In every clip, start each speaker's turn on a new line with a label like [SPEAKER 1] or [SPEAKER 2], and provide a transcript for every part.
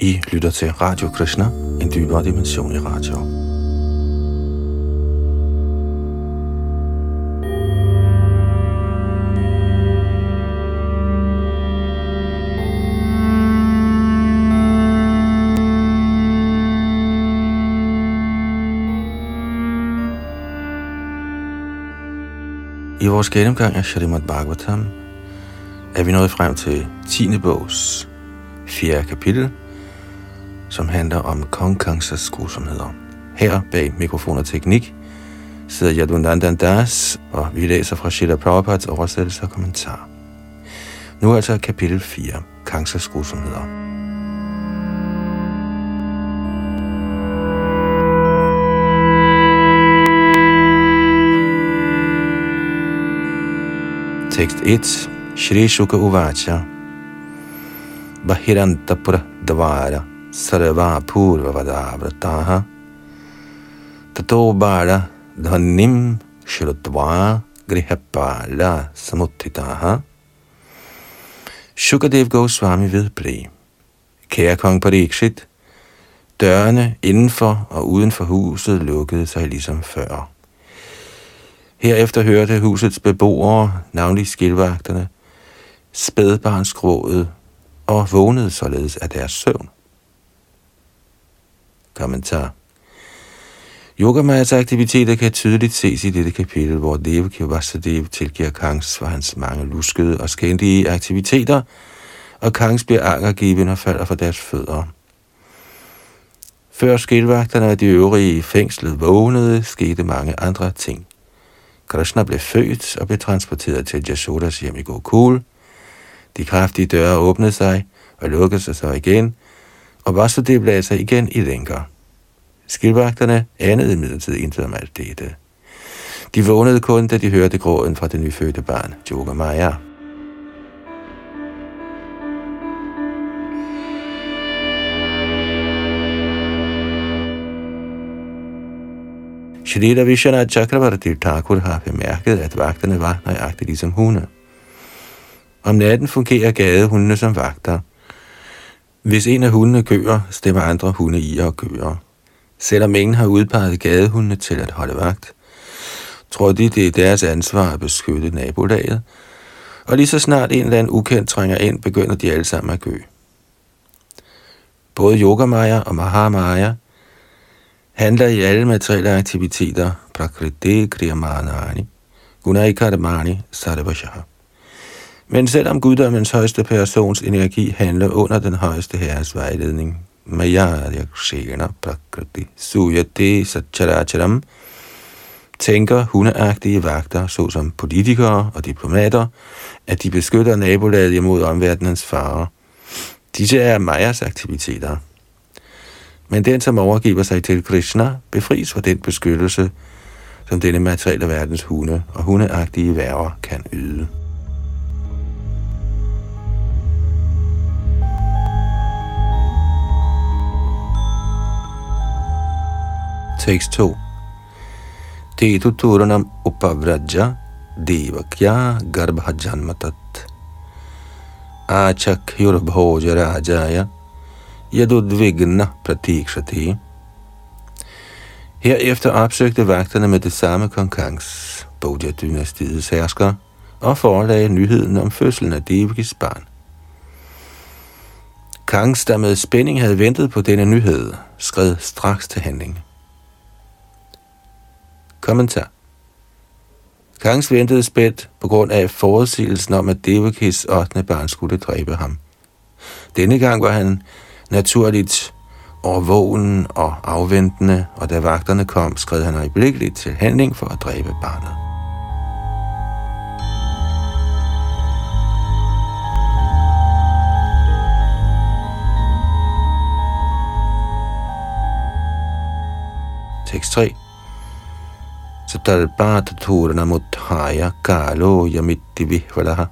[SPEAKER 1] I lytter til Radio Krishna, en dybere dimension i radio. I vores gennemgang af Shrimad Bhagavatam er vi nået frem til 10. bogs 4. kapitel, som handler om Kong Kangsas grusomheder. Her bag mikrofon og teknik sidder Yadunandan Das, og vi læser fra Shila Prabhupads oversættelse og kommentar. Nu altså kapitel 4, Kangsas grusomheder. Tekst 1. Shri Shuka Uvacha Bahirantapura Dvara Sarva Purva Vadavrataha Tato Bala Dhanim Shrutva Grihapala Samuttitaha Shukadev Goswami vedblev. Kære kong Pariksit, dørene indenfor og uden for huset lukkede sig ligesom før. Herefter hørte husets beboere, navnlig skilvagterne, spædbarnsgrådet og vågnede således af deres søvn. Kommentar Yogamayas aktiviteter kan tydeligt ses i dette kapitel, hvor Devaki Vasudev tilgiver Kangs for hans mange luskede og skændige aktiviteter, og Kangs bliver angergiven og falder for deres fødder. Før skilvagterne og de øvrige i fængslet vågnede, skete mange andre ting. Krishna blev født og blev transporteret til Jasodas hjem i Gokul. De kraftige døre åbnede sig og lukkede sig så igen, og Vasudev lagde sig igen i lænker. Skilvagterne anede imidlertid intet om alt dette. De vågnede kun, da de hørte gråden fra det nyfødte barn, Yoga Maya. Shrita Vishwanath Chakravarti Thakur har bemærket, at vagterne var nøjagtigt ligesom hunde. Om natten fungerer gadehundene som vagter. Hvis en af hundene kører, stemmer andre hunde i og kører. Selvom ingen har udpeget gadehundene til at holde vagt, tror de, det er deres ansvar at beskytte nabolaget, og lige så snart en eller anden ukendt trænger ind, begynder de alle sammen at gø. Både Yogamaya og Mahamaya handler i alle materielle aktiviteter, Prakriti Kriyamanani, Gunaikarmani Sarvashaha. Men selvom guddommens højeste persons energi handler under den højeste herres vejledning, Maya Yakshena Prakriti Suyate Satcharacharam, tænker hundeagtige vagter, såsom politikere og diplomater, at de beskytter nabolaget imod omverdenens farer. Disse er Mayas aktiviteter. Men den, som overgiver sig til Krishna, befries fra den beskyttelse, som denne materielle verdens hunde og hundeagtige værger kan yde. Takes 2 Tetu Turanam Upavraja Devakya Garbha Janmatat Achak Yurbhoja Rajaya Yadudvigna Pratikshati Herefter opsøgte vagterne med det samme konkurrens, Bodja-dynastiets hersker, og forelagde nyheden om fødslen af Devakis barn. Kangs, der med spænding havde ventet på denne nyhed, skred straks til handling. Kommentar. Kangs ventede spændt på grund af forudsigelsen om, at Devakis 8. barn skulle dræbe ham. Denne gang var han naturligt overvågen og afventende, og da vagterne kom, skred han øjeblikkeligt til handling for at dræbe barnet. Tekst 3 Satalpatathurnamutthaya kalo yamitti vihvalaha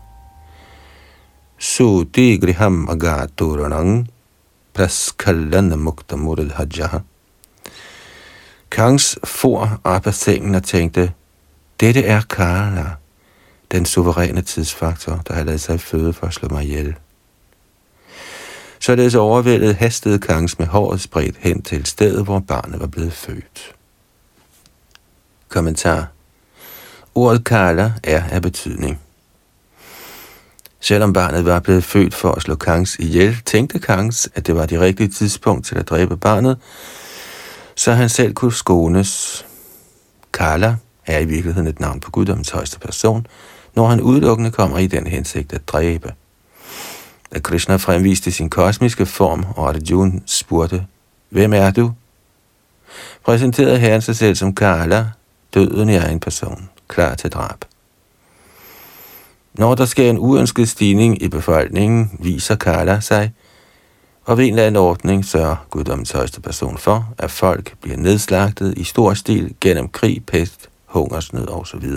[SPEAKER 1] Suti griham agaturanang Preskallen, mukta muridhajaha Kangs for op af sengen og tænkte, dette er Kala, den suveræne tidsfaktor, der har lavet sig føde for at slå mig ihjel. Således overvældet hastede Kangs med håret spredt hen til stedet, hvor barnet var blevet født. Kommentar Ordet Kala er af betydning. Selvom barnet var blevet født for at slå Kangs ihjel, tænkte Kangs, at det var det rigtige tidspunkt til at dræbe barnet, så han selv kunne skånes. Kala er i virkeligheden et navn på guddommens højeste person, når han udelukkende kommer i den hensigt at dræbe. Da Krishna fremviste sin kosmiske form, og Arjuna spurgte, Hvem er du? præsenterede herren sig selv som Kala, døden i egen person, klar til drab. Når der sker en uønsket stigning i befolkningen, viser Kala sig, og ved en eller anden ordning sørger guddommens højeste person for, at folk bliver nedslagtet i stor stil gennem krig, pest, hungersnød osv.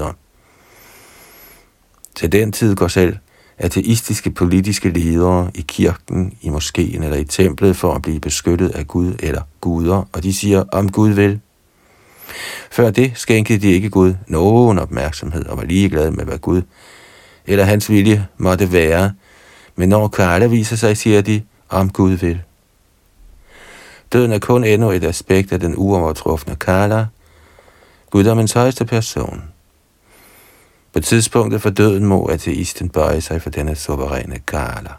[SPEAKER 1] Til den tid går selv ateistiske politiske ledere i kirken, i moskeen eller i templet for at blive beskyttet af Gud eller guder, og de siger, om Gud vil. Før det skænkede de ikke Gud nogen opmærksomhed og var ligeglade med, hvad Gud eller hans vilje måtte være, men når Karla viser sig, siger de, om Gud vil. Døden er kun endnu et aspekt af den uovertrufne Karla, guddommens højeste person. På tidspunktet for døden må ateisten bøje sig for denne suveræne Karla.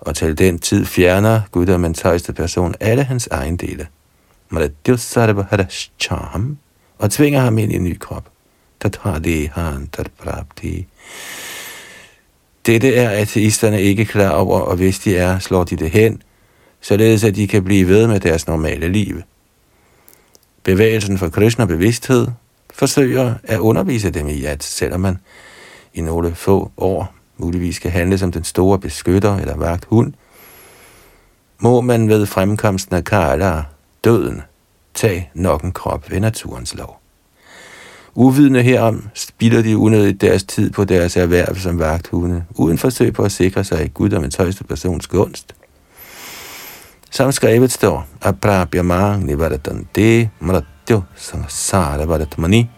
[SPEAKER 1] Og til den tid fjerner guddommens højeste person alle hans ejendele. Og tvinger ham ind i en ny krop. han Dette er ateisterne ikke klar over, og hvis de er, slår de det hen, således at de kan blive ved med deres normale liv. Bevægelsen for Krishna bevidsthed forsøger at undervise dem i, at selvom man i nogle få år muligvis skal handle som den store beskytter eller vagt hund, må man ved fremkomsten af Kala, døden, Tag nok en krop ved naturens lov. Uvidende herom spilder de unødigt deres tid på deres erhverv som vagthunde, uden forsøg på at sikre sig i Gud og min højste persons gunst. Som skrevet står, Aprabhyamang nivaratante mratyo varatmani.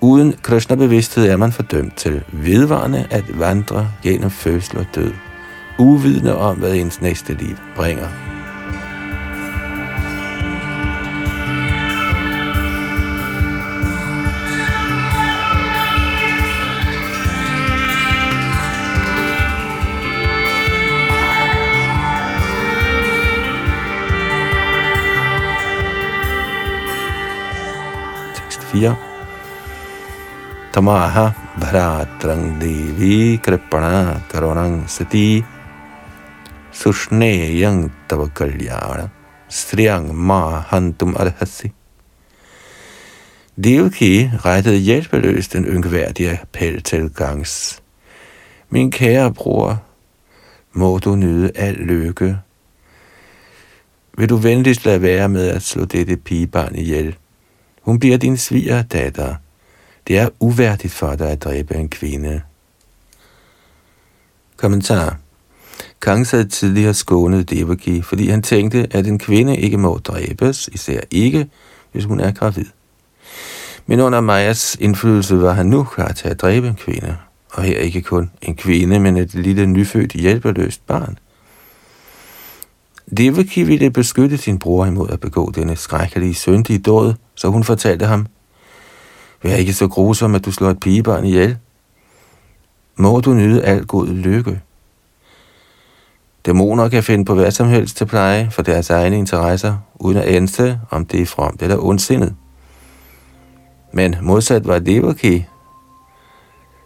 [SPEAKER 1] Uden Krishna bevidsthed er man fordømt til vedvarende at vandre gennem fødsel og død, uvidende om, hvad ens næste liv bringer. 4. Tamaha bharatrang devi kripana karunang sati sushneyang tava kalyana striyang ma hantum arhasi. Devaki rettede hjælpeløst den yngværdige appel til gangs. Min kære bror, må du nyde al lykke. Vil du venligst lade være med at slå dette pigebarn ihjel? Hun bliver din svigerdatter. Det er uværdigt for dig at dræbe en kvinde. Kommentar. Kangs havde tidligere skånet Devaki, fordi han tænkte, at en kvinde ikke må dræbes, især ikke, hvis hun er gravid. Men under Majas indflydelse var han nu klar til at dræbe en kvinde, og her ikke kun en kvinde, men et lille nyfødt hjælpeløst barn – Devaki ville beskytte sin bror imod at begå denne skrækkelige syndige dåd, så hun fortalte ham, Vær ikke så grusom, at du slår et pigebarn ihjel. Må du nyde al god lykke. Dæmoner kan finde på hvad som helst til pleje for deres egne interesser, uden at anse, om det er fromt eller ondsindet. Men modsat var Devaki,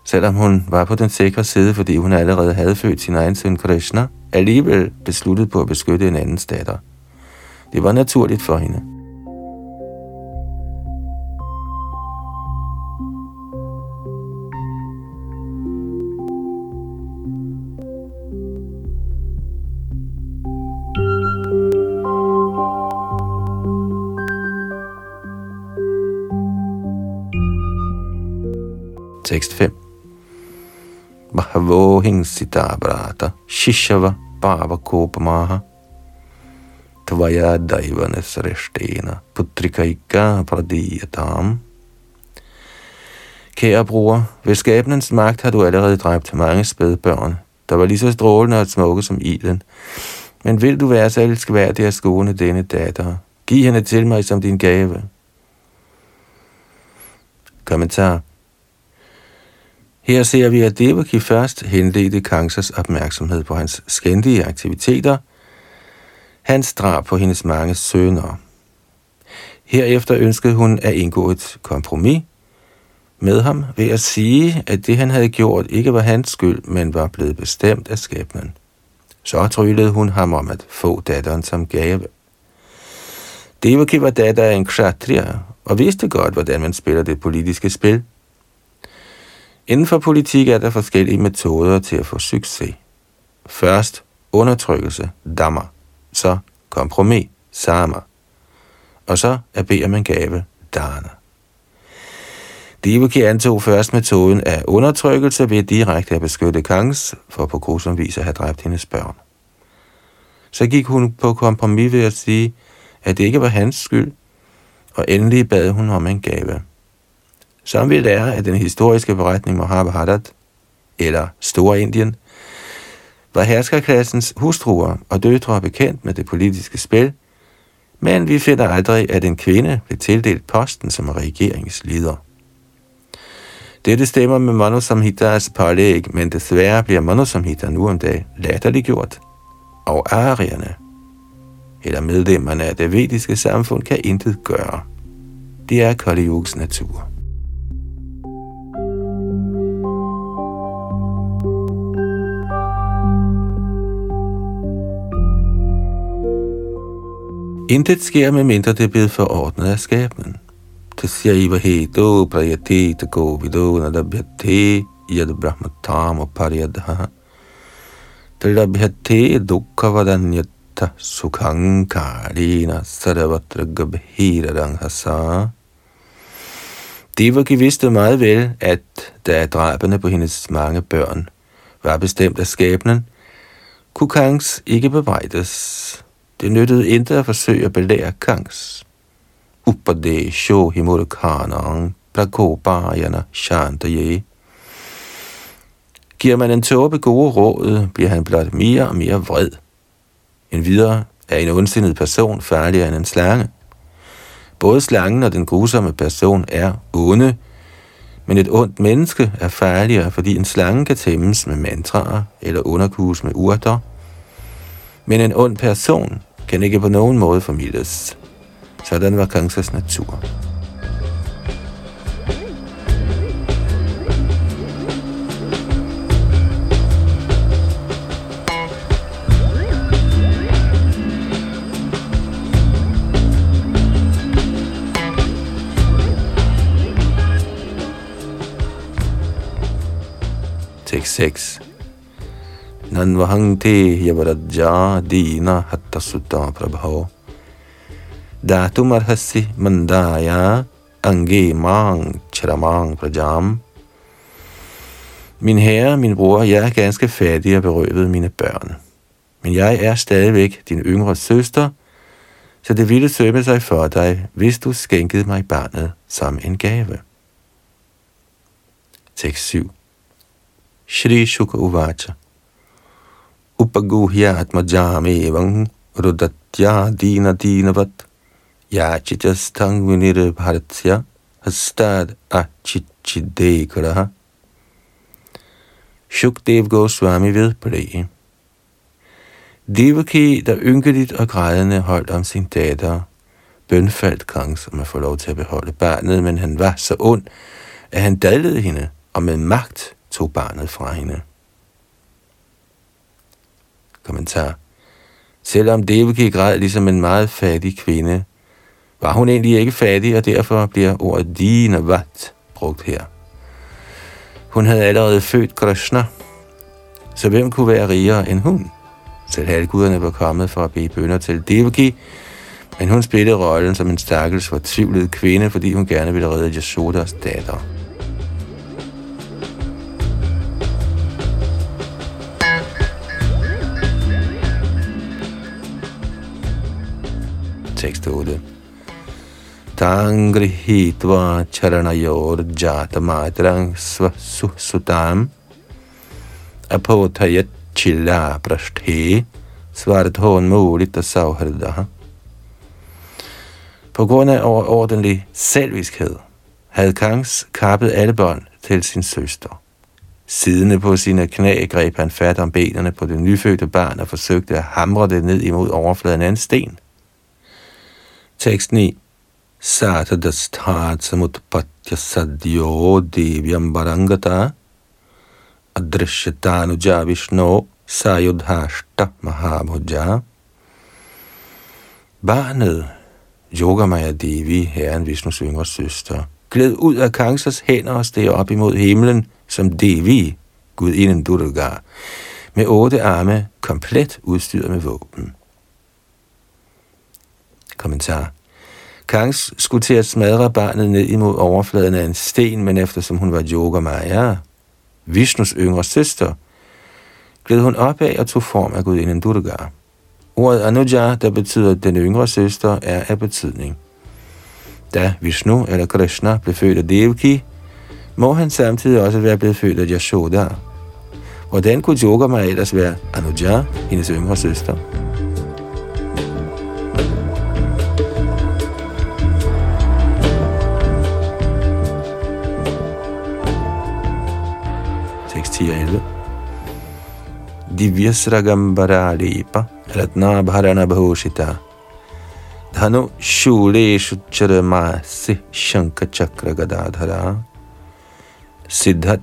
[SPEAKER 1] selvom hun var på den sikre side, fordi hun allerede havde født sin egen søn Krishna, alligevel besluttede på at beskytte en andens datter. Det var naturligt for hende. Tekst 5 Bhavo brata shishava pavakopamaha tvaya daivane sreshtena putrikaika pradiyatam. Kære bror, ved skæbnens magt har du allerede dræbt mange spædbørn, der var lige så strålende og smukke som ilden. Men vil du være så elskværdig at skåne denne datter? Giv hende til mig som din gave. Kommentar. Her ser vi, at Devaki først henledte Kangsas opmærksomhed på hans skændige aktiviteter, hans drab på hendes mange sønner. Herefter ønskede hun at indgå et kompromis med ham ved at sige, at det han havde gjort ikke var hans skyld, men var blevet bestemt af skæbnen. Så tryllede hun ham om at få datteren som gave. Devaki var datter af en kshatriya og vidste godt, hvordan man spiller det politiske spil. Inden for politik er der forskellige metoder til at få succes. Først undertrykkelse, dammer, så kompromis, sama, og så at bede om en gave, dana. Devaki antog først metoden af undertrykkelse ved direkte at beskytte Kangs, for på grusom vis at have dræbt hendes børn. Så gik hun på kompromis ved at sige, at det ikke var hans skyld, og endelig bad hun om en gave. Som det lærer af den historiske beretning Mahabharat, eller Store Indien, var herskerklassens hustruer og døtre bekendt med det politiske spil, men vi finder aldrig, at en kvinde blev tildelt posten som regeringsleder. Dette stemmer med Manosamhitas pålæg, men desværre bliver Manosamhita nu om dag latterliggjort. Og arierne, eller medlemmerne af det vediske samfund, kan intet gøre. Det er Kali natur. Intet sker, medmindre det er blevet forordnet af skabningen. Tasyaiva heto prayati tako vido nadabhyate yad brahmatam paryadha trilabhyate sukhang karina sarvatra gabhira ranghasa Devaki vidste meget vel, at da drabene på hendes mange børn var bestemt af skæbnen, kunne Kangs ikke bebrejdes. Det nyttede intet at forsøge at belære Kangs. Upadesho himurkanang prakopayana shantaye. Giver man en tåbe gode råd, bliver han blot mere og mere vred. En videre er en ondsindet person farligere end en slange. Både slangen og den grusomme person er onde, men et ondt menneske er farligere, fordi en slange kan tæmmes med mantraer eller underkues med urter, men en ond person kan ikke på nogen måde formidles. Sådan var Kangsas natur. Tekst 6 Nanvahangte yavarajja dina hatta sutta prabhava Datumarhasi mandaya ange mang charamang prajam. Min herre, min bror, jeg er ganske fattig og berøvet mine børn. Men jeg er stadigvæk din yngre søster, så det ville sømme sig for dig, hvis du skænkede mig barnet som en gave. Tekst 7 Shri Shuka Uvacha Upaguhya Atmajame Evang Rudatya Dina Dinavat Yachitastang Vinira Bharatya Hastad Achichidekaraha Shukdev Goswami ved præge. Devaki, der ynkeligt og grædende holdt om sin datter, bønfaldt Kong, som at få lov til at beholde barnet, men han var så ond, at han dadlede hende og med magt tog barnet fra hende. Kommentar. Selvom Devaki græd ligesom en meget fattig kvinde, var hun egentlig ikke fattig, og derfor bliver ordet Dinavat brugt her. Hun havde allerede født Krishna, så hvem kunne være rigere end hun? Selv halvguderne var kommet for at bede bønder til Devaki, men hun spillede rollen som en stakkels fortvivlet kvinde, fordi hun gerne ville redde Yasodas datter. Tekst 8 Tangrihitva charanayor jatamatrang svasusutam apotayat chilla prashthe Svarthon Mulita Sauhardaha. På grund af overordentlig selviskhed havde Kangs kappet alle bånd til sin søster. Siddende på sine knæ greb han fat om benene på det nyfødte barn og forsøgte at hamre det ned imod overfladen af en sten. Tekst 9 Satadasthat samutpatya sadyo devyam barangata adrishyatanuja vishnu sayudhashta mahabhuja Barnet, Yogamaya Devi, herren Vishnus yngre søster, gled ud af Kangsas hænder og steg op imod himlen som Devi, gudinden Durga, med otte arme, komplet udstyret med våben. Kommentar. Kangs skulle til at smadre barnet ned imod overfladen af en sten, men eftersom hun var Yoga Maya, Vishnus yngre søster, gled hun opad og tog form af gudinden Durga. Ordet Anuja, der betyder den yngre søster, er af betydning. Da Vishnu eller Krishna blev født af Devaki, må han samtidig også være blevet født af Yashoda. Hvordan kunne Yoga ellers være Anuja, hendes yngre søster?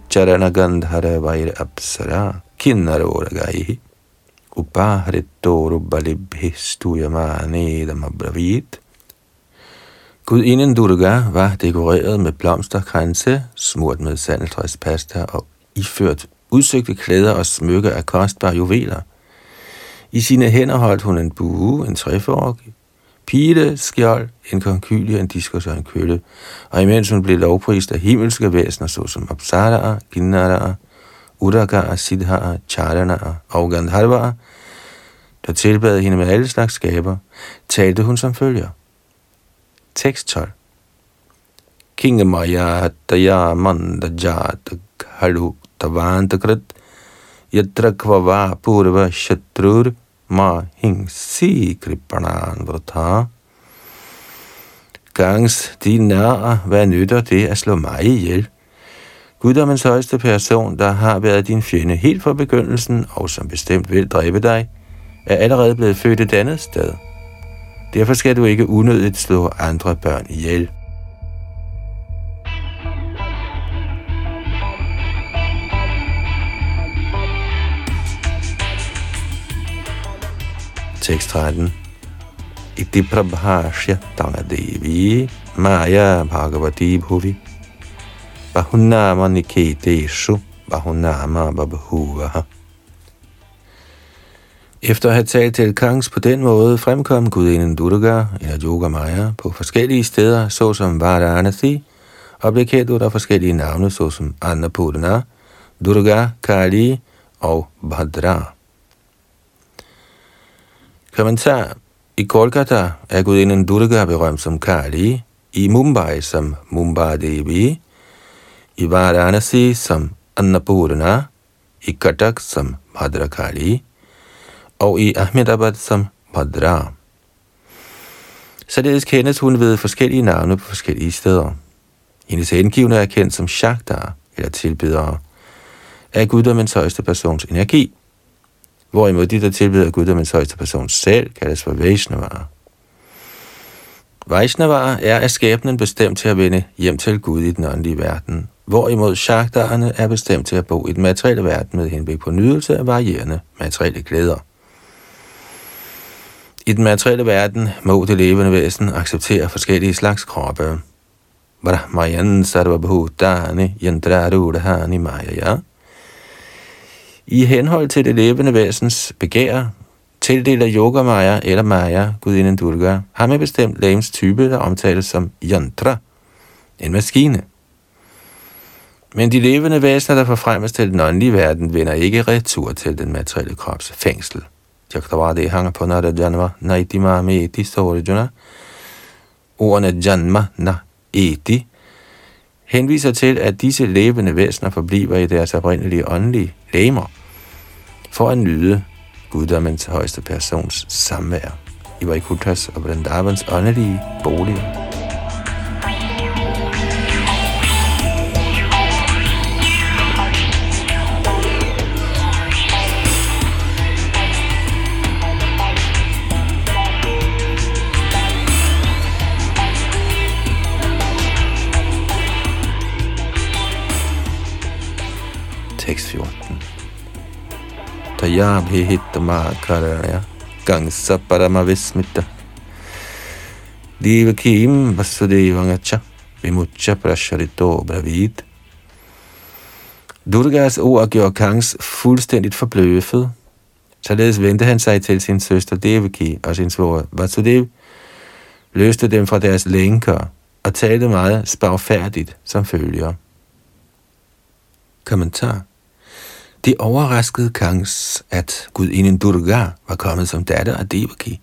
[SPEAKER 1] Charana Gandhara Vair Apsara Kinnaroragaihi Upaharittoru Balibhi Stuyamane Damabravit Gudinden Durga var dekoreret med blomsterkranse, smurt med sandeltræspasta og iført udsøgte klæder og smykker af kostbare juveler. I sine hænder holdt hun en bue, en træfork, pile, skjold, en konkylie, en diskus og en kølle, og imens hun blev lovprist af himmelske væsener, såsom Apsaraer, Ginnaraer, Udagaer, Siddhaer, Charanaer og Gandharvaer, der tilbad hende med alle slags skaber, talte hun som følger. Tekst 12. Kingamaya Daya Manda jada Halu Tavantakrat Yatra Kvava Purva Shatrur Ma Hingsi Kripanan Vrata Gangs, de nære, hvad nytter det at slå mig ihjel? Guddommens højeste person, der har været din fjende helt fra begyndelsen, og som bestemt vil dræbe dig, er allerede blevet født et andet sted. Derfor skal du ikke unødigt slå andre børn ihjel. 6.13. Iti prabhashya devi maya bhagavati bhuvi bahunama niketeshu bahunama babhuvaha. Efter at have talt til Kangs på den måde, fremkom gudinden Durga, eller Yoga Maya, på forskellige steder, såsom Varanasi, og blev kendt under forskellige navne, såsom Annapurna, Durga, Kali og Bhadra. Kommentar. I Kolkata er gudinden Durga berømt som Kali, i Mumbai som Mumbai Devi, i Varanasi som Annapurna, i Katak som Bhadrakali, og i Ahmedabad som Bhadra. Således kendes hun ved forskellige navne på forskellige steder. Hendes hengivne er kendt som Shakta, eller tilbedere, af guddommens højeste persons energi, hvorimod de, der tilbeder guddommens højeste person selv, kaldes for Vaishnavaer. Vaishnavaer er af skæbnen bestemt til at vende hjem til Gud i den åndelige verden, hvorimod Shaktaerne er bestemt til at bo i den materielle verden med henblik på nydelse af varierende materielle glæder. I den materielle verden må det levende væsen acceptere forskellige slags kroppe. Brahmayan sarvabhutani yantrarudhani maya. I henhold til det levende væsens begær, tildeler Yoga Maya eller Maya, gudinden Durga, ham en bestemt lægens type, der omtales som yantra, en maskine. Men de levende væsener, der forfremmes til den åndelige verden, vender ikke retur til den materielle krops fængsel. Chakravarti hang på Nara Janma Naitima Meti Sorjuna. Ordene Janma Na Eti henviser til, at disse levende væsener forbliver i deres oprindelige åndelige læmer for at nyde guddommens højeste persons samvær i Vaikutas og Vrindavans åndelige boliger. Tayabhi hittama karaya gangsa paramavismita. Devakim vasudevangacha vimucha prasharito bravid. Durgas ord gjorde Kangs fuldstændigt forbløffet. Således vendte han sig til sin søster Devaki og sin svoger Vasudev, løste dem fra deres lænker og talte meget spagfærdigt som følger. Kommentar det overraskede Kangs, at gudinden Durga var kommet som datter af Devaki.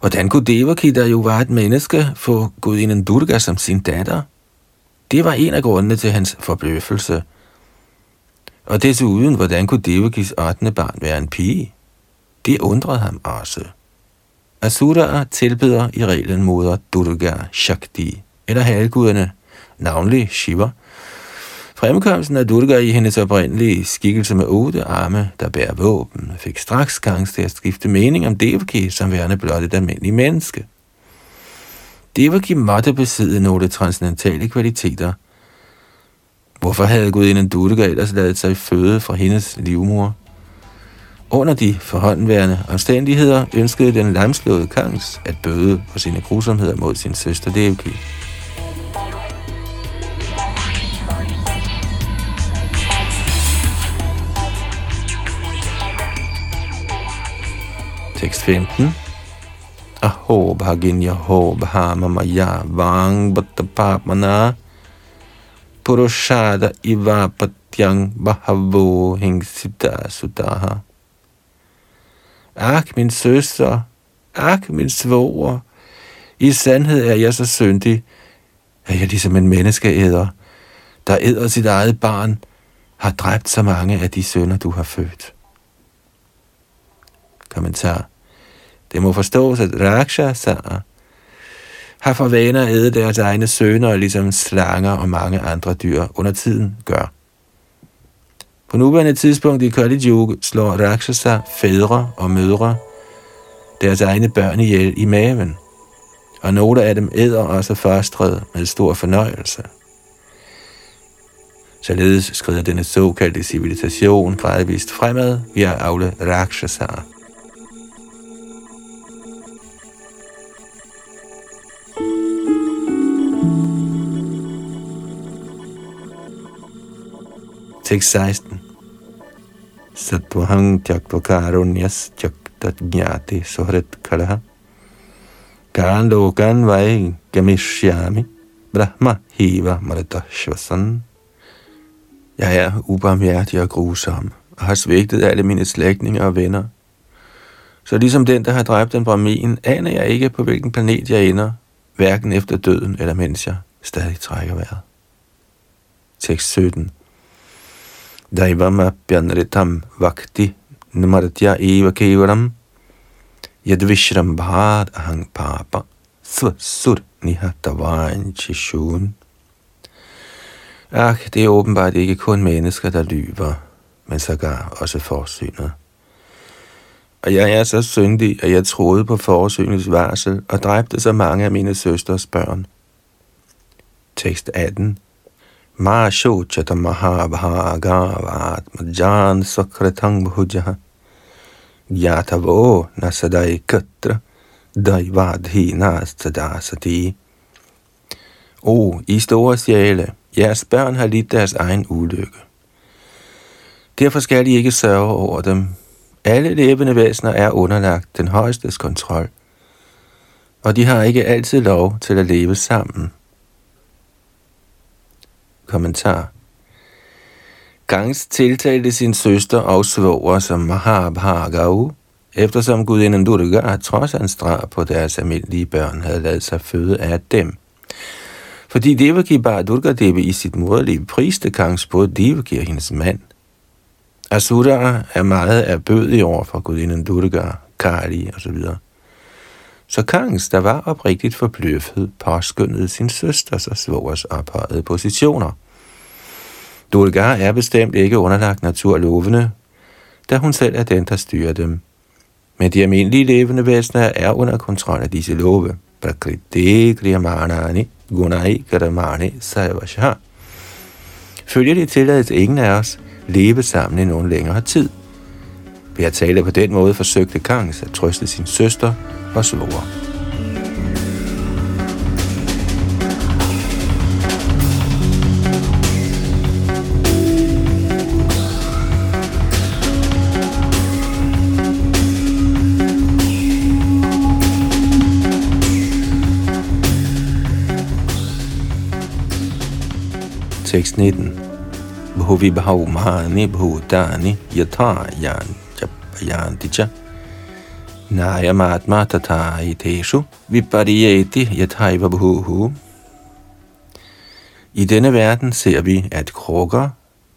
[SPEAKER 1] Hvordan kunne Devaki, der jo var et menneske, få gudinden Durga som sin datter? Det var en af grundene til hans forbløffelse. Og desuden, hvordan kunne Devakis 8. barn være en pige? Det undrede ham også. Asuraer tilbeder i reglen moder Durga Shakti, eller halvguderne, navnlig Shiva, Fremkomsten af Durga i hendes oprindelige skikkelse med otte arme, der bærer våben, fik straks gang til at skifte mening om Devaki som værende blot et almindeligt menneske. Devaki måtte besidde nogle transcendentale kvaliteter. Hvorfor havde gudinden Durga ellers lavet sig føde fra hendes livmor? Under de forhåndværende omstændigheder ønskede den lamslåede Kangs at bøde for sine grusomheder mod sin søster Devaki. Tekst 15. Aho bhaginya ho bahama maya vang battapapmana purushada iva patyang bahavo hingsita sutaha. Ak, min søster, ak, min svoger, i sandhed er jeg så syndig, at jeg ligesom en menneskeæder, der æder sit eget barn, har dræbt så mange af de sønner, du har født. Kommentar. Det må forstås, at Rakshasaer har for vaner at æde deres egne sønner, ligesom slanger og mange andre dyr under tiden gør. På nuværende tidspunkt i Kali Yuga slår Rakshasa fædre og mødre deres egne børn ihjel i maven, og nogle af dem æder også førstred med stor fornøjelse. Således skrider denne såkaldte civilisation gradvist fremad via afle Rakshasa. Tekst 16. Satvahang tyaktva karunyas tyaktat jnati sohrit kalaha. Kan lokan vai gamishyami brahma hiva maritashvasan. Jeg er ubarmhjertig og grusom, og har svigtet alle mine slægtninge og venner. Så ligesom den, der har dræbt en brahmin, aner jeg ikke, på hvilken planet jeg ender, hverken efter døden eller mens jeg stadig trækker vejret. Tekst 17. Daivamapyanritam vakti namartya eva kevaram yadvishrambhad ahang papa svasur nihatavainchishun. Ach, det er åbenbart ikke kun mennesker, der lyver, men sågar også forsynet. Og jeg er så syndig, at jeg troede på forsynets varsel og dræbte så mange af mine søsters børn. Tekst 18 Ma shochata mahabhagavat majan sakratang bhujaha Gyatavo nasadai katra daivadhi nasadasati O, oh, I store sjæle, jeres børn har lidt deres egen ulykke. Derfor skal I ikke sørge over dem. Alle levende væsener er underlagt den højeste kontrol, og de har ikke altid lov til at leve sammen. Kommentar Gangs tiltalte sin søster og svoger som Mahabhagau, eftersom gudinden Durga trods hans drab på deres almindelige børn havde lavet sig føde af dem. Fordi Devaki bar Durga Devi i sit moderlige priste Kangs både Devaki og hendes mand. Asura er meget i over for gudinden Durga, Kali osv. Så Kangs, der var oprigtigt forbløffet, påskyndede sin søsters og svogers ophøjede positioner. Dulgar er bestemt ikke underlagt naturlovene, da hun selv er den, der styrer dem. Men de almindelige levende væsener er under kontrol af disse love. Prakriti kriyamanani gunai karamani sarvasha. Følger det tillades ingen af os leve sammen i nogen længere tid. Ved at tale på den måde forsøgte Kangs at trøste sin søster og svoger. Tekst 19. Bhuvibhaumani bhutani yatha yan japayanti cha. Nayamatma tata iteshu vipariyeti yathaiva bhuhu. I denne verden ser vi, at krukker,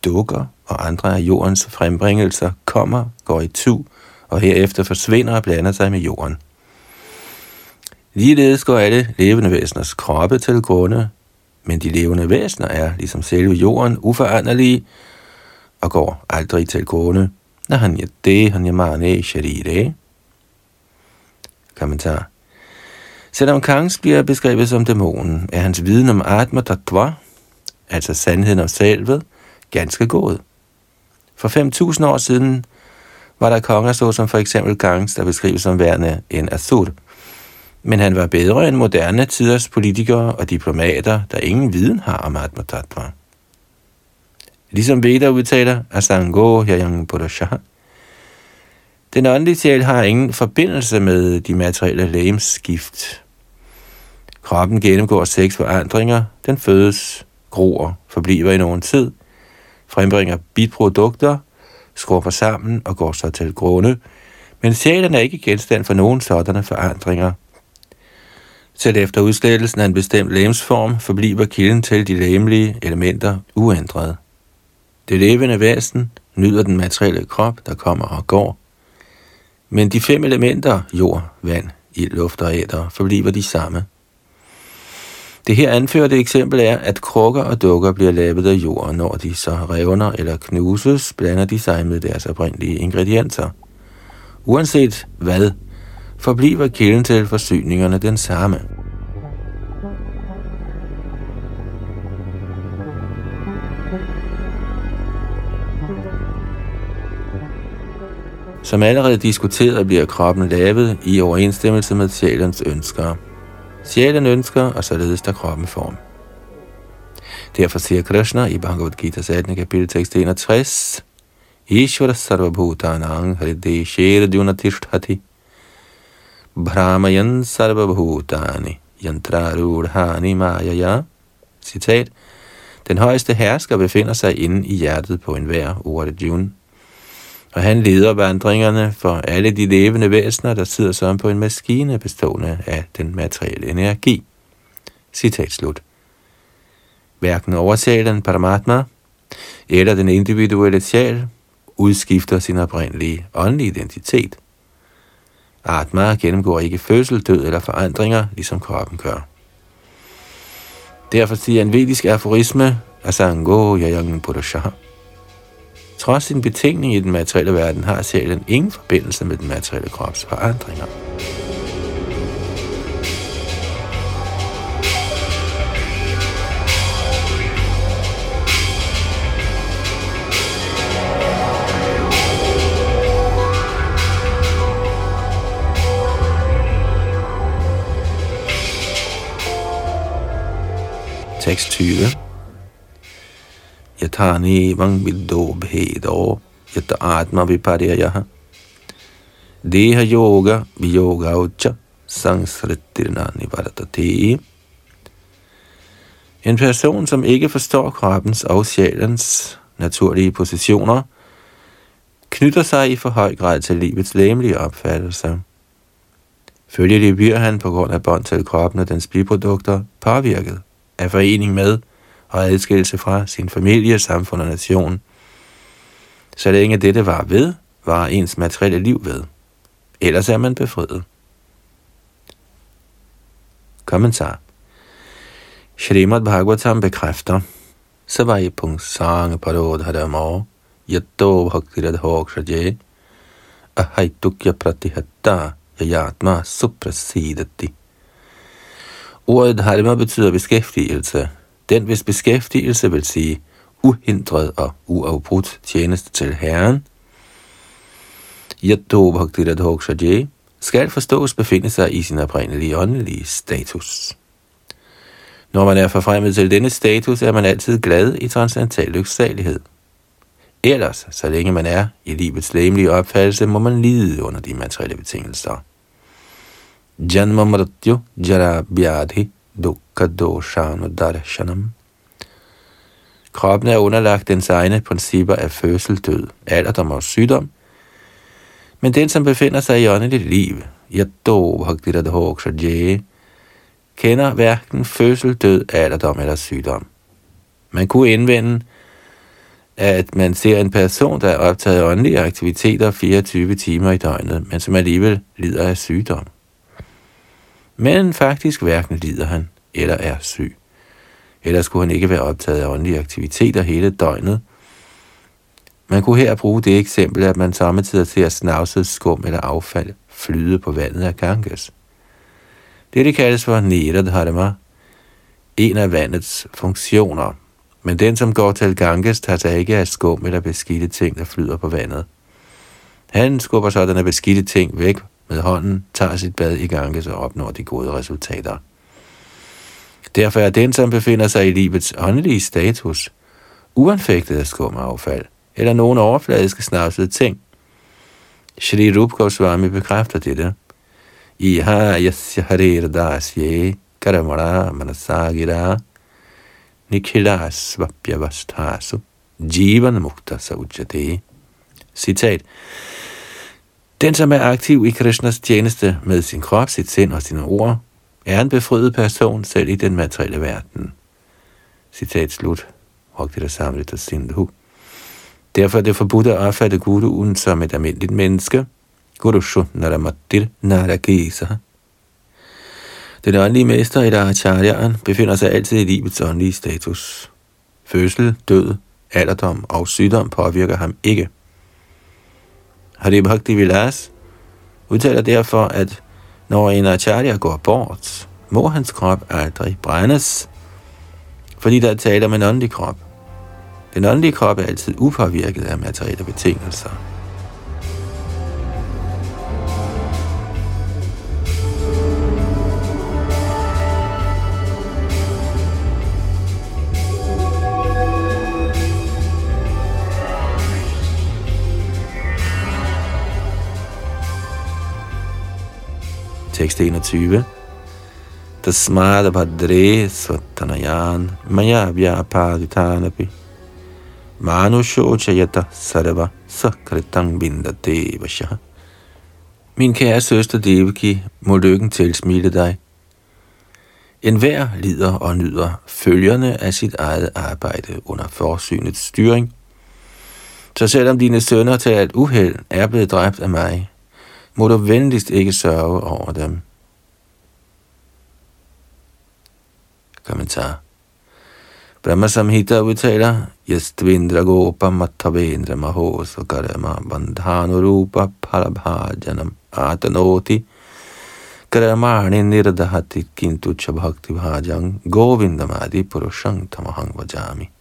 [SPEAKER 1] dukker og andre af jordens frembringelser kommer, går i tu, og herefter forsvinder og blander sig med jorden. Ligeledes går alle levende væseners kroppe til grunde, men de levende væsener er, ligesom selve jorden, uforanderlige og går aldrig til gående. Når han det, han i sharire. Kommentar. Selvom Kangs bliver beskrevet som dæmonen, er hans viden om Atma Tattva, altså sandheden om selvet, ganske god. For 5.000 år siden var der konger såsom for eksempel Kangs, der beskrives som værende en asur, men han var bedre end moderne tiders politikere og diplomater, der ingen viden har om Atma Tattva. Ligesom Veda udtaler Asango Hyayang Purusha, den åndelige sjæl har ingen forbindelse med de materielle lægemsskift. Kroppen gennemgår seks forandringer, den fødes, gror, forbliver i nogen tid, frembringer bitprodukter, skrupper sammen og går så til grunde, men sjælen er ikke genstand for nogen sådanne forandringer – selv efter udslettelsen af en bestemt lægemsform forbliver kilden til de læmelige elementer uændret. Det levende væsen nyder den materielle krop, der kommer og går. Men de fem elementer, jord, vand, ild, luft og æder, forbliver de samme. Det her anførte eksempel er, at krukker og dukker bliver lavet af jord, når de så revner eller knuses, blander de sig med deres oprindelige ingredienser. Uanset hvad forbliver kilden til forsyningerne den samme. Som allerede diskuteret bliver kroppen lavet i overensstemmelse med sjælens ønsker. Sjælen ønsker, og således der kroppen form. Derfor siger Krishna i Bhagavad Gita 18. kapitel tekst 61, Ishvara sarvabhutanang harideshera dyunatishtati Brahmayan sarvabhutani yantrarudhani mayaya. Citat. Den højeste hersker befinder sig inde i hjertet på enhver Urarjun. Og han leder vandringerne for alle de levende væsener, der sidder som på en maskine bestående af den materielle energi. Citat slut. Hverken oversjælen Paramatma eller den individuelle sjæl udskifter sin oprindelige åndelige identitet – Atma gennemgår ikke fødsel, død eller forandringer, ligesom kroppen gør. Derfor siger en vedisk aforisme, Asango Yayang Purusha. Trods sin betingning i den materielle verden har sjælen ingen forbindelse med den materielle krops forandringer. Tekst 20. Yatani evang viddo bhedo yata atma viparyayaha. Deha yoga viyoga ucha sangsritirna nivaratati. En person, som ikke forstår kroppens og sjælens naturlige positioner, knytter sig i for høj grad til livets læmelige opfattelse. Følgelig bliver han på grund af bånd til kroppen og dens biprodukter påvirket af forening med og adskillelse fra sin familie, samfund og nation. Så længe dette var ved, var ens materielle liv ved. Ellers er man befriet. Kommentar. Shrimad Bhagavatam bekræfter, så var i punkt sange parodhadamo, yatto bhaktiradhokshaje, ahaitukya pratihatta, yayatma suprasidati. Ordet dharma betyder beskæftigelse. Den, hvis beskæftigelse vil sige uhindret og uafbrudt tjeneste til Herren, Yatto Bhaktiradhokshaje, skal forstås befinde sig i sin oprindelige åndelige status. Når man er forfremmet til denne status, er man altid glad i transcendental lyksalighed. Ellers, så længe man er i livets læmelige opfattelse, må man lide under de materielle betingelser. Janma mrityu jara vyadhi dukkha doshanu darshanam. Kroppen er underlagt dens egne principper af fødsel, død, alderdom og sygdom, men den, som befinder sig i åndeligt liv, yaddo bhaktiradhokshaje, kender hverken fødsel, død, alderdom eller sygdom. Man kunne indvende, at man ser en person, der er optaget af åndelige aktiviteter 24 timer i døgnet, men som alligevel lider af sygdom. Men faktisk hverken lider han eller er syg. Ellers skulle han ikke være optaget af åndelige aktiviteter hele døgnet. Man kunne her bruge det eksempel, at man samtidig ser snavset skum eller affald flyde på vandet af Ganges. Dette kaldes for Nidadharma, en af vandets funktioner. Men den, som går til Ganges, tager sig ikke af skum eller beskidte ting, der flyder på vandet. Han skubber sådanne beskidte ting væk med hånden, tager sit bad i Ganges og opnår de gode resultater. Derfor er den, som befinder sig i livets åndelige status, uanfægtet af skum affald, eller nogen overfladiske snavsede ting. Shri Rup Goswami bekræfter dette. Iha yasya harir dasye karamara manasagira nikhila svapyavastasu jivan mukta saujate. Citat. Den, som er aktiv i Krishnas tjeneste med sin krop, sit sind og sine ord, er en befriet person selv i den materielle verden. Citat slut. Bhakti Samrita Sindhu. Derfor er det forbudt at opfatte guruen som et almindeligt menneske. Guru naramattir narakisa. Den åndelige mester, eller acharyaen, befinder sig altid i livets åndelige status. Fødsel, død, alderdom og sygdom påvirker ham ikke. Hari Bhakti Vilas udtaler derfor, at når en acharya går bort, må hans krop aldrig brændes, fordi der er tale om en åndelig krop. Den åndelige krop er altid upåvirket af materielle betingelser. Tekst 21. Tasmada Padre Svatanayan Maya Vyapaditanapi Manushochayata Sarva Sakritang Bindate Vasha. Min kære søster Devaki, må lykken til dig. En hver lider og nyder følgerne af sit eget arbejde under forsynets styring. Så selvom dine sønner til et uheld er blevet dræbt af mig, må du venligst ikke sørge over dem. Kommentar. Brahma Samhita udtaler, Yastvindra gopa mattavendra mahosa karama bandhanu rupa parabhajanam atanoti karamani nirdahati kintu chabhakti bhajang govindamadi purushang tamahang vajami.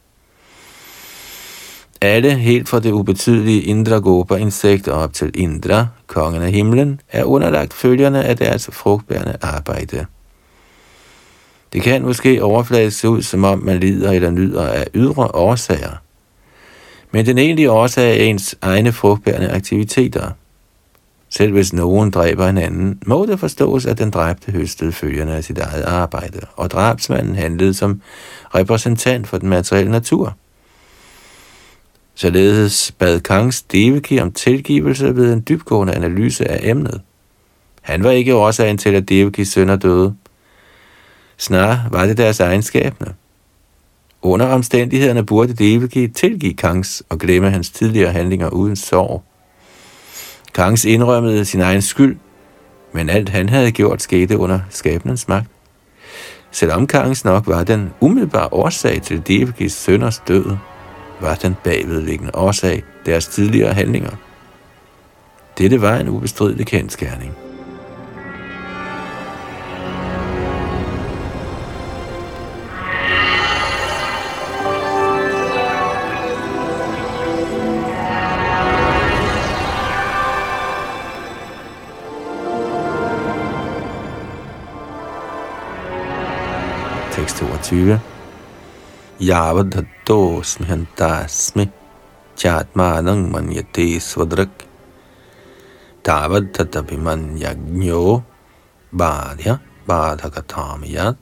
[SPEAKER 1] Alle, helt fra det ubetydelige Indra Gopa insekter op til Indra, kongen af himlen, er underlagt følgerne af deres frugtbærende arbejde. Det kan måske overfladisk se ud, som om man lider eller nyder af ydre årsager. Men den egentlige årsag er ens egne frugtbærende aktiviteter. Selv hvis nogen dræber en anden, må det forstås, at den dræbte høstede følgerne af sit eget arbejde, og drabsmanden handlede som repræsentant for den materielle natur. Således bad Kangs Devaki om tilgivelse ved en dybgående analyse af emnet. Han var ikke årsagen til, at Devakis sønner døde. Snarere var det deres egenskabne. Under omstændighederne burde Devaki tilgive Kangs og glemme hans tidligere handlinger uden sorg. Kangs indrømmede sin egen skyld, men alt han havde gjort skete under skabens magt. Selvom Kangs nok var den umiddelbare årsag til Devakis sønners død, var den bagvedliggende årsag deres tidligere handlinger. Dette var en ubestridelig kendskærning. Tekst 22. Yavadhattosmi hantasmi chatmanang manyate svadrak tavadhatabhimanyagno badhya badhakatamiyat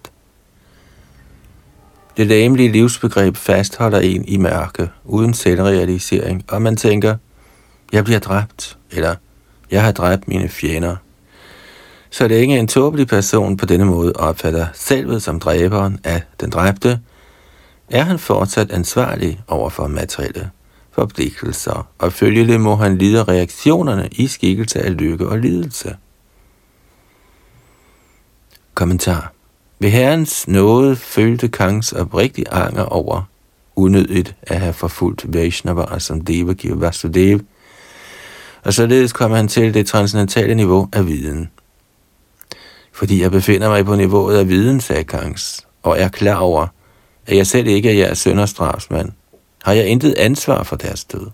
[SPEAKER 1] Det damelige livsbegreb fastholder en i mørke, uden selvrealisering, og man tænker, jeg bliver dræbt, eller jeg har dræbt mine fjender. Så længe en tåbelig person på denne måde opfatter selvet som dræberen af den dræbte, er han fortsat ansvarlig over for materielle forpligtelser, og følgelig må han lide reaktionerne i skikkelse af lykke og lidelse. Kommentar. Ved herrens nåde følte Kangs oprigtig anger over unødigt at have forfulgt Vaishnava som Devaki og Vasudev, og således kom han til det transcendentale niveau af viden. Fordi jeg befinder mig på niveauet af viden, sagde Kangs, og er klar over, at jeg selv ikke er jeres sønders drabsmand, har jeg intet ansvar for deres død.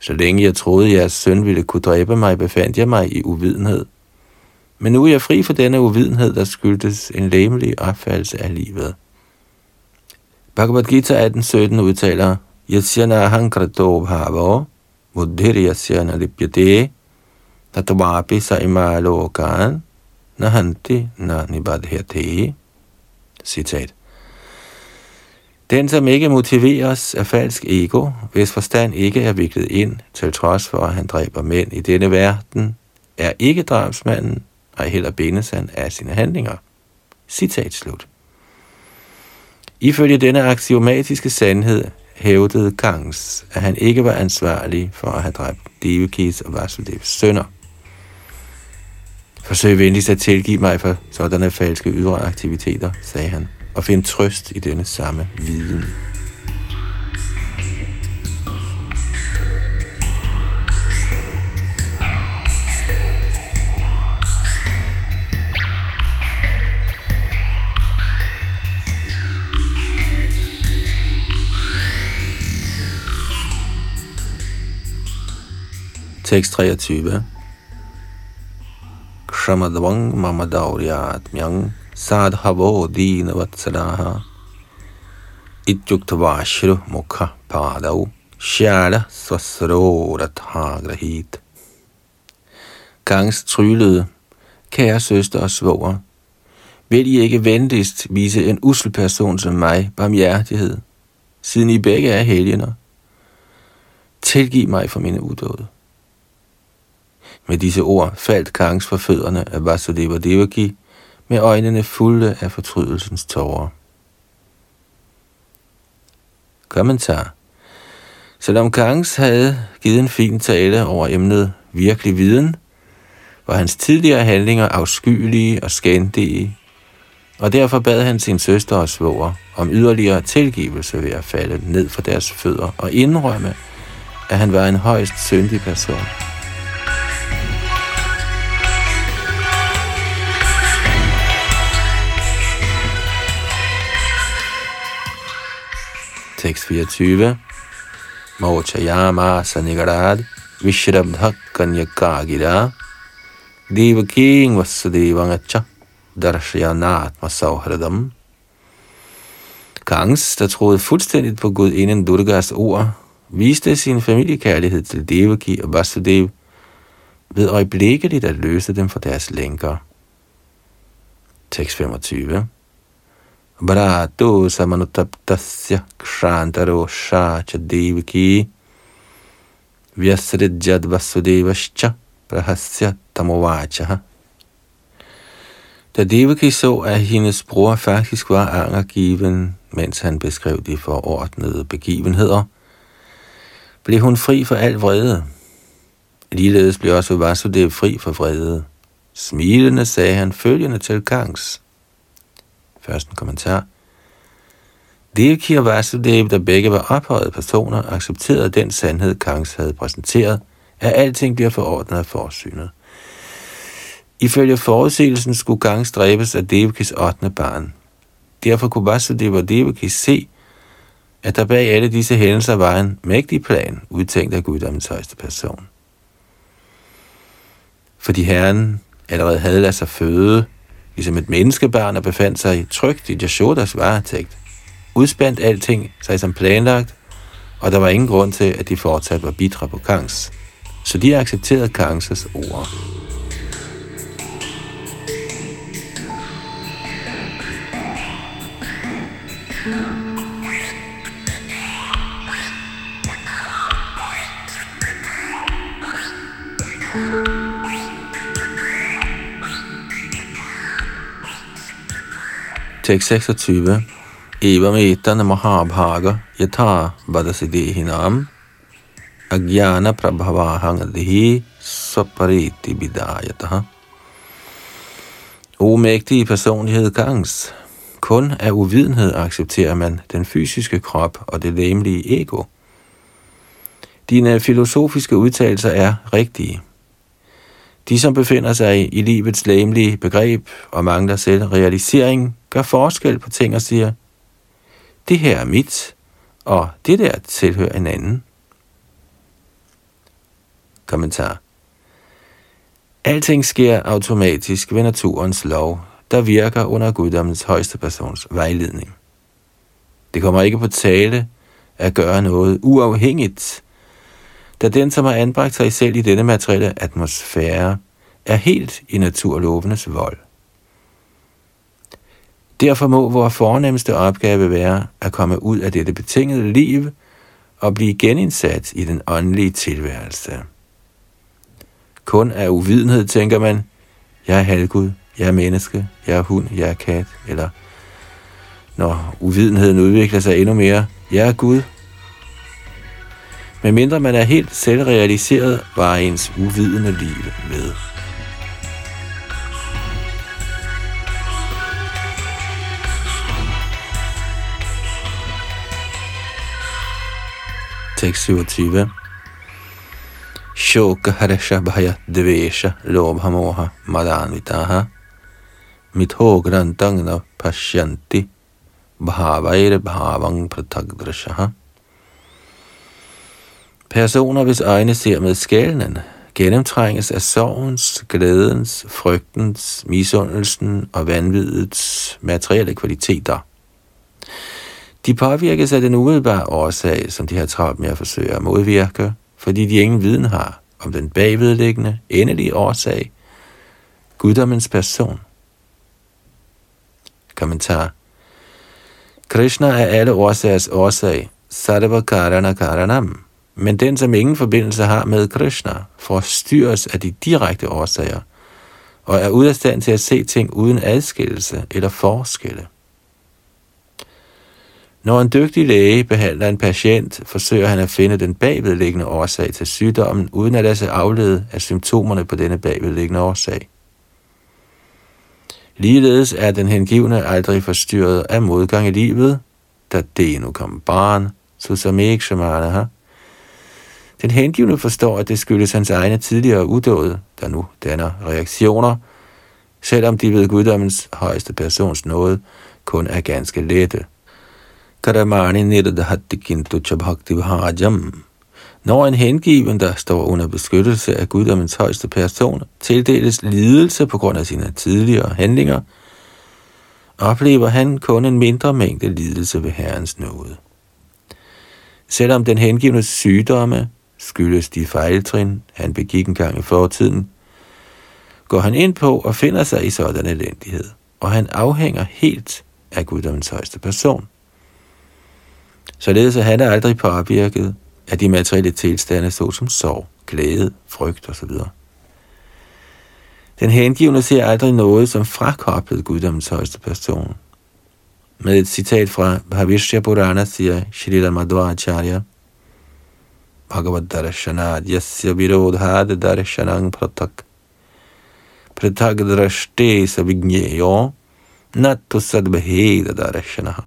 [SPEAKER 1] Så længe jeg troede, at jeres søn ville kunne dræbe mig, befandt jeg mig i uvidenhed. Men nu er jeg fri for denne uvidenhed, der skyldtes en læmelig opfattelse af livet. Bhagavad Gita 18.17 udtaler, Yasyana hankrato bhavo, buddhir yasyana lipyate, tatvapi sa imalokan, nahanti na nibadhyate. Citat. Den, som ikke motiveres af falsk ego, hvis forstand ikke er viklet ind, til trods for, at han dræber mænd i denne verden, er ikke drabsmanden, og heller bindes han af sine handlinger. Citat slut. Ifølge denne aksiomatiske sandhed hævdede Kangs, at han ikke var ansvarlig for at have dræbt Devakis og Vasudevs sønner. Forsøg venligst at tilgive mig for sådanne falske ydre aktiviteter, sagde han og finde trøst i denne samme viden. Tekst 23. Kshamadvang mamadauriatmyang sadhavo dīnavatsalaha ityuktavashru mukha padau shala grahit. Gangs tryllede, kære søster og svoger, vil I ikke venligst vise en usel person som mig barmhjertighed, siden I begge er helgener? Tilgiv mig for mine udåde. Med disse ord faldt Kangs for fødderne af Vasudeva Devaki, med øjnene fulde af fortrydelsens tårer. Kommentar Selvom Kangs havde givet en fin tale over emnet virkelig viden, var hans tidligere handlinger afskyelige og skændige, og derfor bad han sin søster og svoger om yderligere tilgivelse ved at falde ned for deres fødder og indrømme, at han var en højst syndig person. Tekst 24. Mochayama sanigarad vishrabdha kanyakagira Devaking vasudevangacha darshayanatma sauhradam Gangs, der troede fuldstændigt på Gud inden Durgas ord, viste sin familiekærlighed til Devaki og Vasudev ved øjeblikkeligt at løse dem fra deres lænker. Tekst 25 Bharato samanutaptasya kshantarosha cha devaki vyasrijad vasudevascha prahasya tamovacha. Da Devaki så, at hendes bror faktisk var angergiven, mens han beskrev de forordnede begivenheder, blev hun fri for al vrede. Ligeledes blev også Vasudev fri for vrede. Smilende sagde han følgende til Kangs. Først en kommentar. Devaki og Vasudev, der begge var ophøjede personer, accepterede den sandhed, Kangs havde præsenteret, at alting bliver forordnet af forsynet. Ifølge forudsigelsen skulle Gang stræbes af Devakis 8. barn. Derfor kunne Vasudeva og Devaki se, at der bag alle disse hændelser var en mægtig plan, udtænkt af guddommens højeste person. Fordi herren allerede havde ladet sig føde, ligesom et menneskebarn, der befandt sig trygt i Yashodas varetægt, udspændt alting sig som planlagt, og der var ingen grund til, at de fortsat var bitre på Kangs. Så de accepterede Kangs' ord. Tekst 26. Eva etan mahabhaga yatha vadasidehinam agyana prabhavahangadihi sapariti bidayataha. O mægtige personlighed gangs. Kun af uvidenhed accepterer man den fysiske krop og det læmelige ego. Dine filosofiske udtalelser er rigtige. De, som befinder sig i livets læmelige begreb og mangler selvrealisering, gør forskel på ting og siger, det her er mit, og det der tilhører en anden. Kommentar. Alting sker automatisk ved naturens lov, der virker under guddommens højeste persons vejledning. Det kommer ikke på tale at gøre noget uafhængigt, da den, som har anbragt sig selv i denne materielle atmosfære, er helt i naturlovenes vold. Derfor må vores fornemmeste opgave være at komme ud af dette betingede liv og blive genindsat i den åndelige tilværelse. Kun af uvidenhed tænker man, jeg er halvgud, jeg er menneske, jeg er hund, jeg er kat, eller når uvidenheden udvikler sig endnu mere, jeg er Gud. Men mindre man er helt selvrealiseret, var ens uvidende liv med. Tekst 27. Shoka haresha bhaya dvesha lobha moha madanvitaha mitograntangna pashyanti bhavair bhavang pratagdrashaha. Personer, hvis øjne ser med skælden, gennemtrænges af sorgens, glædens, frygtens, misundelsen og vanvidets materielle kvaliteter. De påvirkes af den umiddelbare årsag, som de har travlt med at forsøge at modvirke, fordi de ingen viden har om den bagvedliggende, endelige årsag, guddommens person. Kommentar Krishna er alle årsagers årsag, Sarva Karana Karanam. Men den, som ingen forbindelse har med Krishna, forstyrres af de direkte årsager, og er ude af stand til at se ting uden adskillelse eller forskelle. Når en dygtig læge behandler en patient, forsøger han at finde den bagvedliggende årsag til sygdommen, uden at lade sig aflede af symptomerne på denne bagvedliggende årsag. Ligeledes er den hengivne aldrig forstyrret af modgang i livet, da det endnu kom barn, Susamekshamanaha. Den hengivne forstår, at det skyldes hans egne tidligere udåde, der nu danner reaktioner, selvom de ved guddommens højeste persons nåde kun er ganske lette. Karamani nirdhatti kintu. Når en hengiven, der står under beskyttelse af guddommens højeste person, tildeles lidelse på grund af sine tidligere handlinger, oplever han kun en mindre mængde lidelse ved Herrens nåde. Selvom den hengivne sygdomme skyldes de fejltrin, han begik en gang i fortiden, går han ind på og finder sig i sådan elendighed, og han afhænger helt af guddommens højeste person. Således at han aldrig påvirket af de materielle tilstande, såsom sorg, glæde, frygt osv. Den hengivne ser aldrig noget som frakoblet guddommens højeste person. Med et citat fra Bhavishya Purana siger Shrila Madhvacharya, Bhagavad Darshanad Yasya Virodhad Darshanang Pratak Pratak Drashte Savigneyo Nattu Sadbheda Darshanaha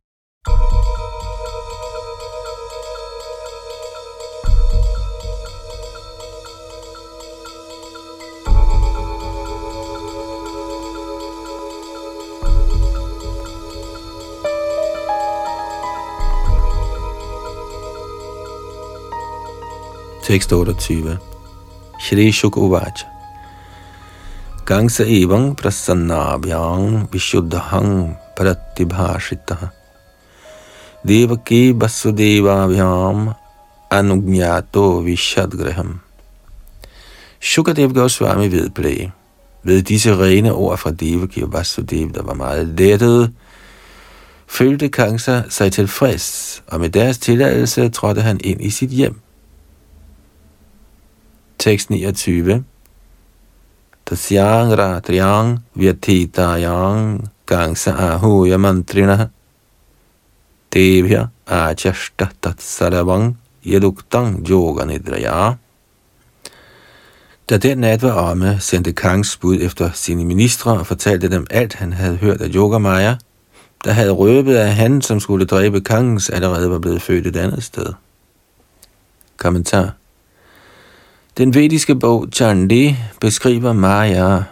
[SPEAKER 1] Tekst 28. Shri Shuk Uvacha. Gangsa evang prasannabhyang vishuddhang pratibhashitaha. Devaki vasudevabhyam anugnato vishadgraham. Shukadev Goswami vedblæg. Ved disse rene ord fra Devaki og Vasudev, der var meget lettet, følte Kansa sig tilfreds, og med deres tilladelse trådte han ind i sit hjem. Tekst 29. Tasyang ratriyang vyatitayang gangsa ahuya mantrina devya achashta tatsaravang yaduktang yoga nidraya. Da den nat var omme, sendte Kangs bud efter sine ministre og fortalte dem alt, han havde hørt af Yogamaya, der havde røbet, at han, som skulle dræbe Kangs, allerede var blevet født et andet sted. Kommentar den vediske bog Chandi beskriver Maya,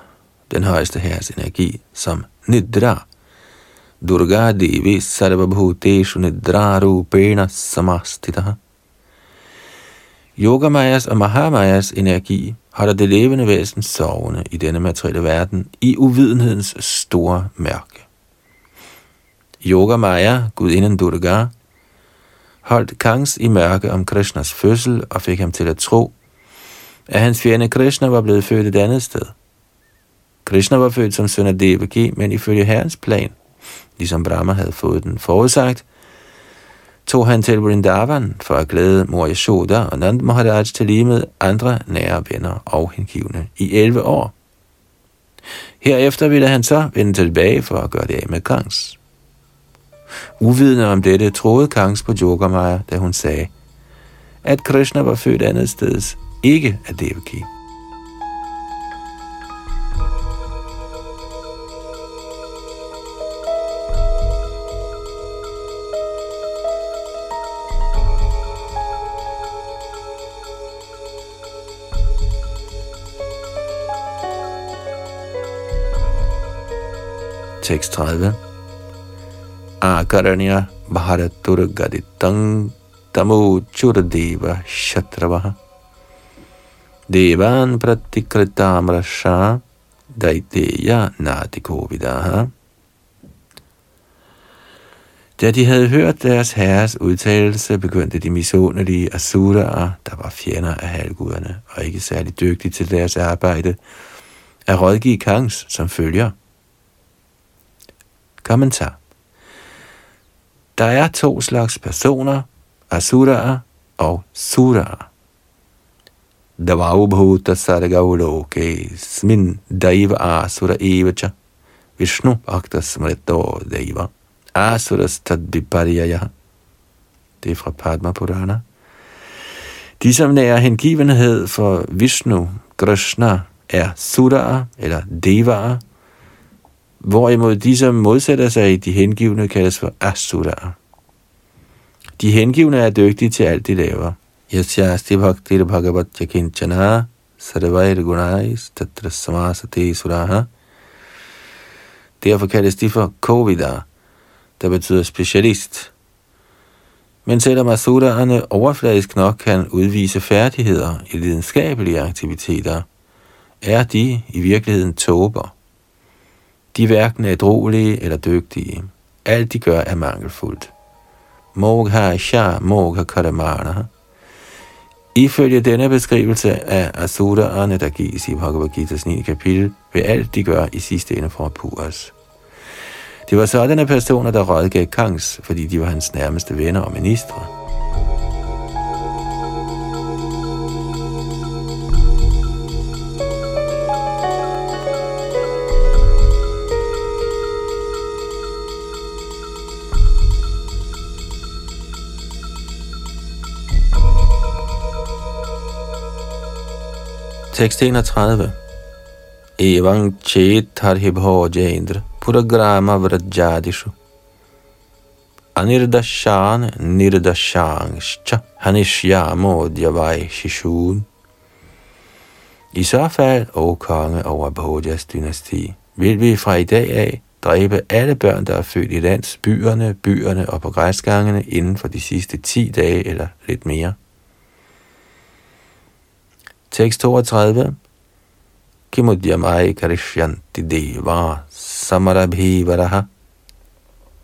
[SPEAKER 1] den højeste herres energi, som Nidra. Durga Devi Sarvabhuteshu Nidra Rupena Samastita. Yoga Mayas og Mahamayas energi holder det levende væsen sovende i denne materielle verden i uvidenhedens store mørke. Yoga Maya, gudinden Durga, holdt Kangs i mørke om Krishnas fødsel og fik ham til at tro, at hans fjende Krishna var blevet født et andet sted. Krishna var født som søn af Devaki, men ifølge herrens plan, ligesom Brahma havde fået den forudsagt, tog han til Vrindavan for at glæde mor Yashoda og Nand Maharaj til lige med andre nære venner og hengivne i 11 år. Herefter ville han så vende tilbage for at gøre det af med Kangs. Uvidende om dette troede Kangs på Jogamaya, da hun sagde, at Krishna var født andet steds, ikke af Devaki. Tekst 30. Akaranya Bharatur Gaditang Tamu Churadeva Shatravaha Devan pratikritam rasha daiteya natikovidaha. Da de havde hørt deres herres udtalelse, begyndte de misundelige asuraer, der var fjender af halvguderne og ikke særlig dygtige til deres arbejde, at rådgive Kangs som følger. Kommentar. Der er to slags personer, asuraer og suraer. Davaubhuta sargauloke smin daiva asura evacha Vishnu bhakta smrito Deva asuras tadviparyaya. Det er fra Padma Purana. De, som nærer hengivenhed for Vishnu, Krishna, er sudara eller devaer, hvorimod de, som modsætter sig de hengivne, kaldes for asuraer. De hengivne er dygtige til alt, de laver. यस्यास्ति भक्तिर्भगवत्य किञ्चनः सर्वैर्गुणैस्तत्र samasate suraha. Derfor kaldes de for Kovida, der betyder specialist. Men selvom asuraerne overfladisk nok kan udvise færdigheder i videnskabelige aktiviteter, er de i virkeligheden tober. De er hverken ædrolige eller dygtige. Alt de gør er mangelfuldt. Mogha sha mogha karamana. Ifølge denne beskrivelse af asuraerne, der gives i Bhagavad Gita's 9. kapitel, vil alt de gør i sidste ende for Puras. Det var sådanne personer, der rådgav Kangs, fordi de var hans nærmeste venner og ministre. Tekst 31. Evang chet bhojendra puragrama vrajadishu anirdashan nirdashangscha hanishyamo djavai shishun. I så fald, o konge over Bhojas dynasti, vil vi fra i dag af dræbe alle børn, der er født i landsbyerne, byerne og på græsgangene inden for de sidste 10 dage eller lidt mere. Tekst 32. Kimudyamai karishyanti deva samarabhivaraha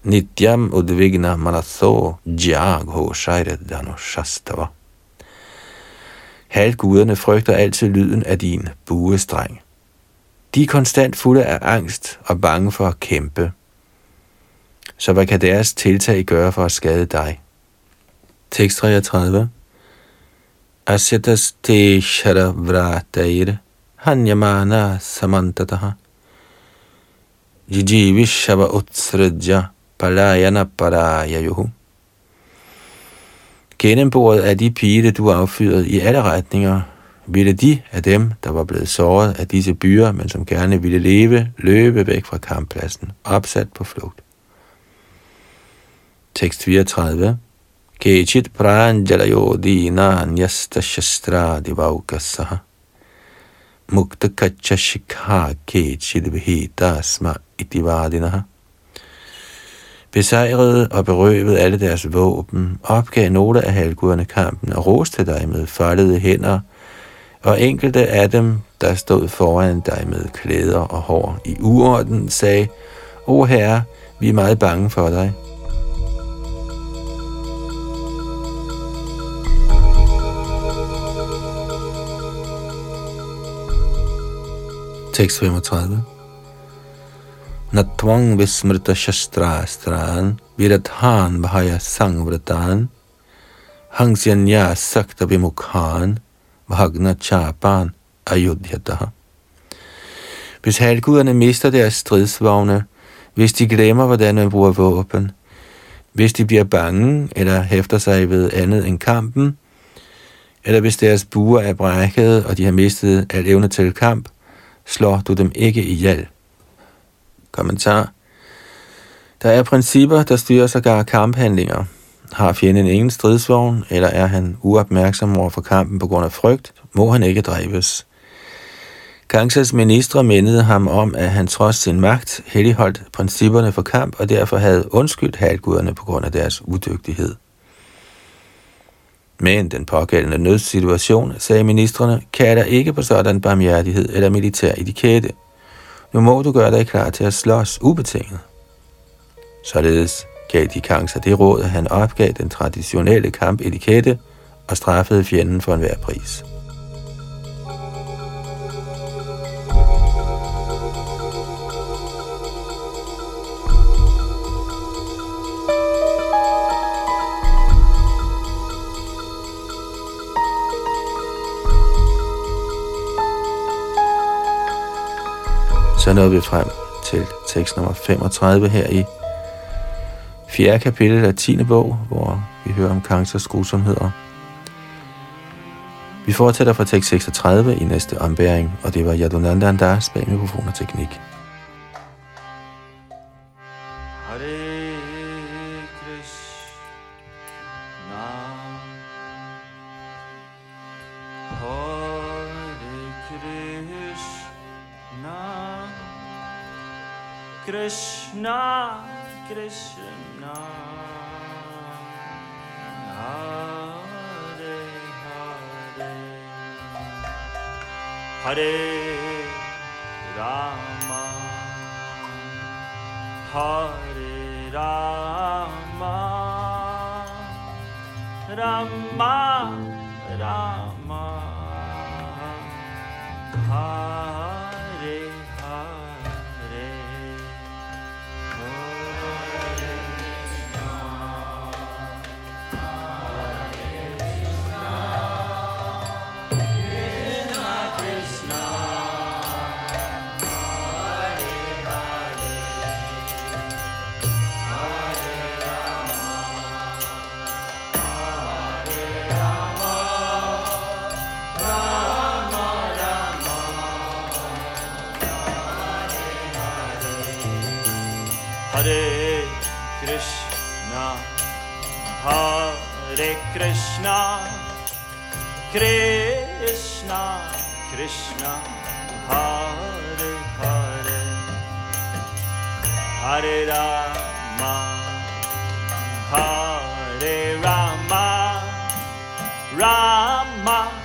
[SPEAKER 1] nityam udvigna manaso jagho shairadano shastava. Halvguderne frygter altid lyden af din buestreng. De er konstant fulde af angst og bange for at kæmpe. Så hvad kan deres tiltag gøre for at skade dig? Tekst 33 Asyatas te sharavratair hanyamana samantataha jiji vishava utsridja palayana parayayuhu Gennembordet af de pile, du har affyret i alle retninger, ville de af dem, der var blevet såret af disse byer, men som gerne ville leve, løbe væk fra kamppladsen, opsat på flugt. Tekst 34 Kechit pranjalayo dina nyasta shastra divaukasaha Mukta kacha shikha kechit bhita sma itivadinaha besejrede og berøvede alle deres våben, opgav nogle af halvguderne kampen og roste dig med foldede hænder, og enkelte af dem, der stod foran dig med klæder og hår i uorden, sagde, O herre, vi er meget bange for dig. Tekst 35 Natvang vismrita shastrastran viradhan bhaya sangvratan hangsyanya sakta vimukhan bhagna chapan ayodhyataha. Hvis halvguderne mister deres stridsvogne, hvis de glemmer, hvordan man bruger våben, hvis de bliver bange eller hæfter sig ved andet end kampen, eller hvis deres buer er brækket, og de har mistet al evne til kamp, slår du dem ikke ihjel. Kommentar. Der er principper, der styrer sågar kamphandlinger. Har fjenden ingen stridsvogn, eller er han uopmærksom over for kampen på grund af frygt, må han ikke dræbes. Kangsas ministre mindede ham om, at han trods sin magt heldigholdt principperne for kamp, og derfor havde undskyldt halvguderne på grund af deres udygtighed. Men den pågældende nødsituation, sagde ministerne, kalder ikke på sådan barmhjertighed eller militær etikette. Nu må du gøre dig klar til at slås ubetinget. Således gav de Kangsa det råd, at han opgav den traditionelle kampetikette og straffede fjenden for enhver pris. Så nåede vi frem til tekst nummer 35 her i 4. kapitel af 10. bog, hvor vi hører om Kangsas grusomheder. Vi fortsætter fra tekst 36 i næste ombæring, og det var Yadunanda Andas bag mikrofon og teknik. Rama.